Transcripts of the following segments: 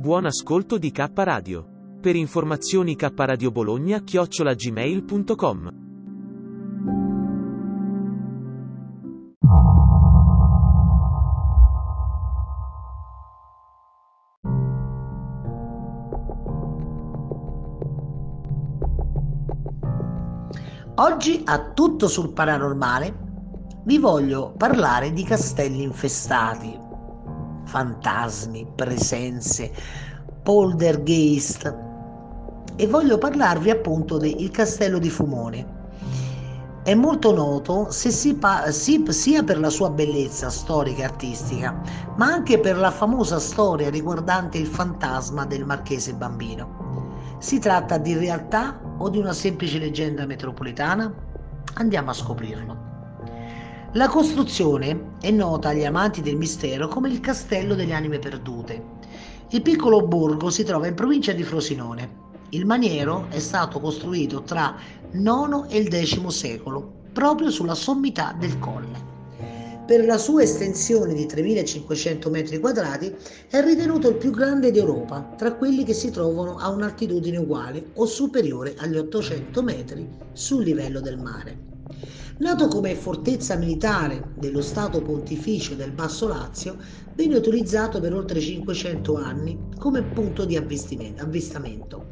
Buon ascolto di K Radio. Per informazioni K Radio Bologna chiocciolagmail.com. Oggi a tutto sul paranormale vi voglio parlare di castelli infestati, fantasmi, presenze, poltergeist e voglio parlarvi appunto del castello di Fumone. È molto noto si pa- si, sia per la sua bellezza storica e artistica, ma anche per la famosa storia riguardante il fantasma del marchese bambino. Si tratta di realtà o di una semplice leggenda metropolitana? Andiamo a scoprirlo. La costruzione è nota agli amanti del mistero come il Castello delle Anime Perdute. Il piccolo borgo si trova in provincia di Frosinone. Il maniero è stato costruito tra IX e il X secolo, proprio sulla sommità del colle. Per la sua estensione di 3.500 metri quadrati è ritenuto il più grande d'Europa, tra quelli che si trovano a un'altitudine uguale o superiore agli 800 metri sul livello del mare. Nato come fortezza militare dello Stato Pontificio del Basso Lazio, venne utilizzato per oltre 500 anni come punto di avvistamento.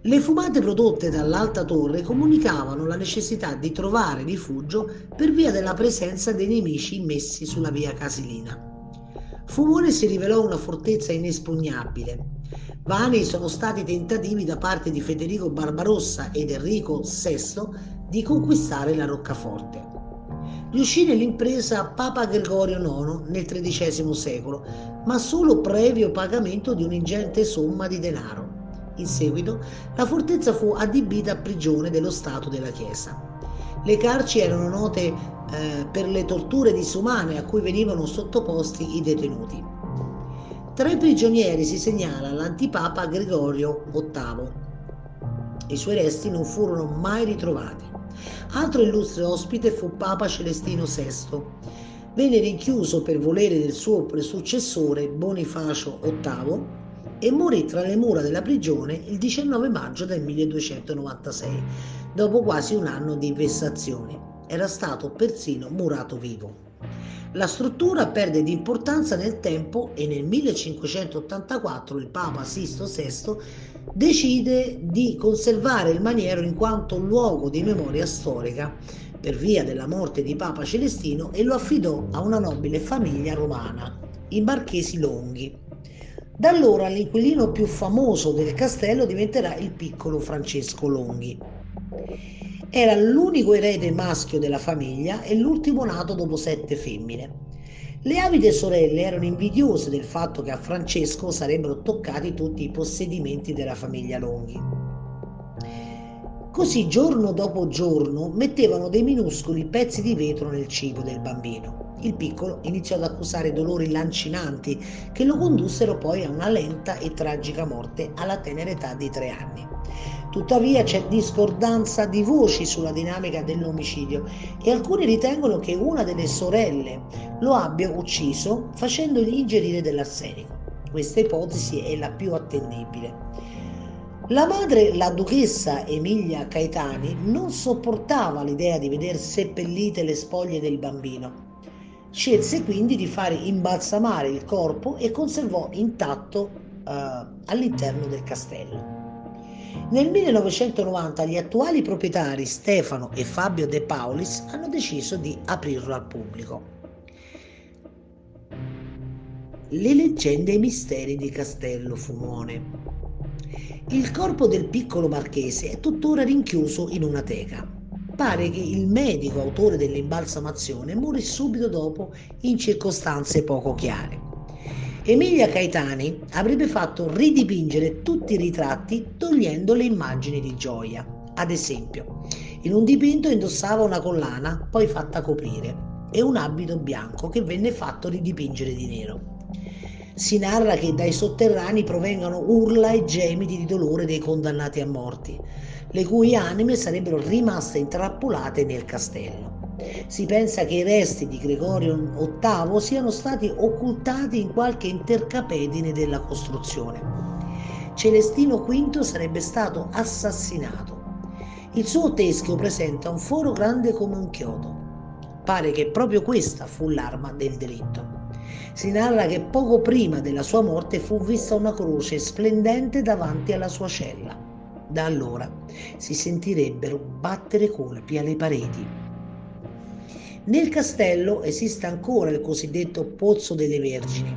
Le fumate prodotte dall'alta torre comunicavano la necessità di trovare rifugio per via della presenza dei nemici immessi sulla via Casilina. Fumone si rivelò una fortezza inespugnabile. Vani sono stati tentativi da parte di Federico Barbarossa ed Enrico VI di conquistare la roccaforte. Riuscì nell'impresa Papa Gregorio IX nel XIII secolo, ma solo previo pagamento di un'ingente somma di denaro. In seguito la fortezza fu adibita a prigione dello Stato della Chiesa. Le carci erano note eh, per le torture disumane a cui venivano sottoposti i detenuti. Tra i prigionieri si segnala l'antipapa Gregorio VIII. I suoi resti non furono mai ritrovati. Altro illustre ospite fu Papa Celestino VI. Venne rinchiuso per volere del suo successore Bonifacio VIII e morì tra le mura della prigione il 19 maggio del 1296, dopo quasi un anno di vessazioni. Era stato persino murato vivo. La struttura perde di importanza nel tempo e nel 1584 il Papa Sisto VI decide di conservare il maniero in quanto luogo di memoria storica per via della morte di Papa Celestino e lo affidò a una nobile famiglia romana, i Marchesi Longhi. Da allora l'inquilino più famoso del castello diventerà il piccolo Francesco Longhi. Era l'unico erede maschio della famiglia e l'ultimo nato dopo sette femmine. Le avide sorelle erano invidiose del fatto che a Francesco sarebbero toccati tutti i possedimenti della famiglia Longhi. Così giorno dopo giorno mettevano dei minuscoli pezzi di vetro nel cibo del bambino il piccolo iniziò ad accusare dolori lancinanti che lo condussero poi a una lenta e tragica morte alla tenera età di tre anni. Tuttavia c'è discordanza di voci sulla dinamica dell'omicidio e alcuni ritengono che una delle sorelle lo abbia ucciso facendogli ingerire dell'arsenico. Questa ipotesi è la più attendibile. La madre, la duchessa Emilia Caetani, non sopportava l'idea di vedere seppellite le spoglie del bambino Scelse quindi di fare imbalsamare il corpo e conservò intatto eh, all'interno del castello. Nel 1990 gli attuali proprietari Stefano e Fabio De Paulis hanno deciso di aprirlo al pubblico. Le leggende e i misteri di Castello Fumone. Il corpo del piccolo marchese è tuttora rinchiuso in una teca pare che il medico autore dell'imbalsamazione morì subito dopo in circostanze poco chiare. Emilia Caetani avrebbe fatto ridipingere tutti i ritratti togliendo le immagini di gioia. Ad esempio, in un dipinto indossava una collana, poi fatta coprire, e un abito bianco che venne fatto ridipingere di nero. Si narra che dai sotterranei provengano urla e gemiti di dolore dei condannati a morti, le cui anime sarebbero rimaste intrappolate nel castello. Si pensa che i resti di Gregorio VIII siano stati occultati in qualche intercapedine della costruzione. Celestino V sarebbe stato assassinato. Il suo teschio presenta un foro grande come un chiodo. Pare che proprio questa fu l'arma del delitto. Si narra che poco prima della sua morte fu vista una croce splendente davanti alla sua cella. Da allora si sentirebbero battere colpi alle pareti. Nel castello esiste ancora il cosiddetto Pozzo delle Vergini.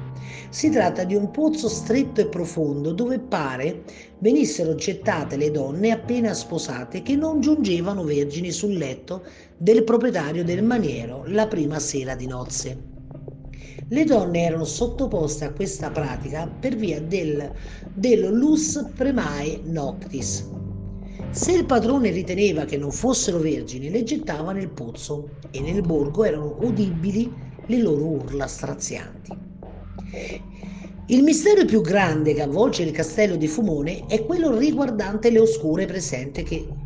Si tratta di un pozzo stretto e profondo dove pare venissero gettate le donne appena sposate che non giungevano vergini sul letto del proprietario del maniero la prima sera di nozze. Le donne erano sottoposte a questa pratica per via del, del lus premae noctis. Se il padrone riteneva che non fossero vergini, le gettava nel pozzo e nel borgo erano udibili le loro urla strazianti. Il mistero più grande che avvolge il castello di Fumone è quello riguardante le oscure presenze che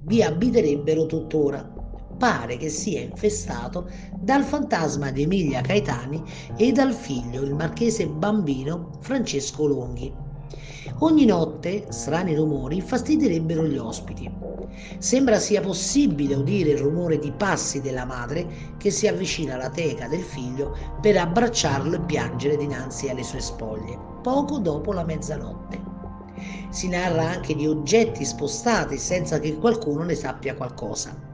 vi abiterebbero tuttora pare che sia infestato dal fantasma di Emilia Caetani e dal figlio, il marchese bambino Francesco Longhi. Ogni notte strani rumori infastidirebbero gli ospiti. Sembra sia possibile udire il rumore di passi della madre che si avvicina alla teca del figlio per abbracciarlo e piangere dinanzi alle sue spoglie, poco dopo la mezzanotte. Si narra anche di oggetti spostati senza che qualcuno ne sappia qualcosa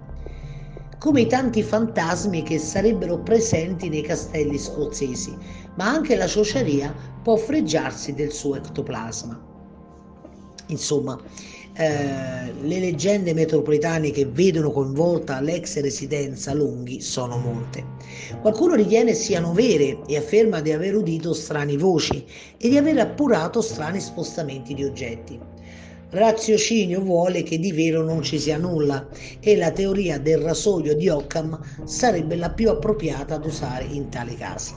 come i tanti fantasmi che sarebbero presenti nei castelli scozzesi, ma anche la ciociaria può fregiarsi del suo ectoplasma. Insomma, eh, le leggende metropolitane che vedono coinvolta l'ex residenza Lunghi sono molte. Qualcuno ritiene siano vere e afferma di aver udito strane voci e di aver appurato strani spostamenti di oggetti raziocinio vuole che di vero non ci sia nulla e la teoria del rasoio di Occam sarebbe la più appropriata ad usare in tali casi.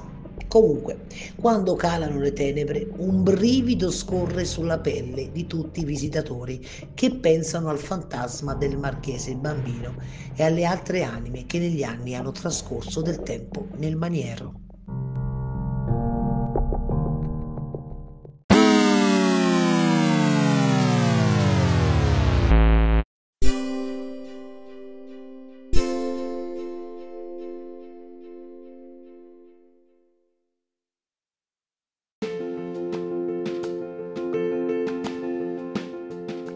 Comunque, quando calano le tenebre, un brivido scorre sulla pelle di tutti i visitatori che pensano al fantasma del marchese bambino e alle altre anime che negli anni hanno trascorso del tempo nel maniero.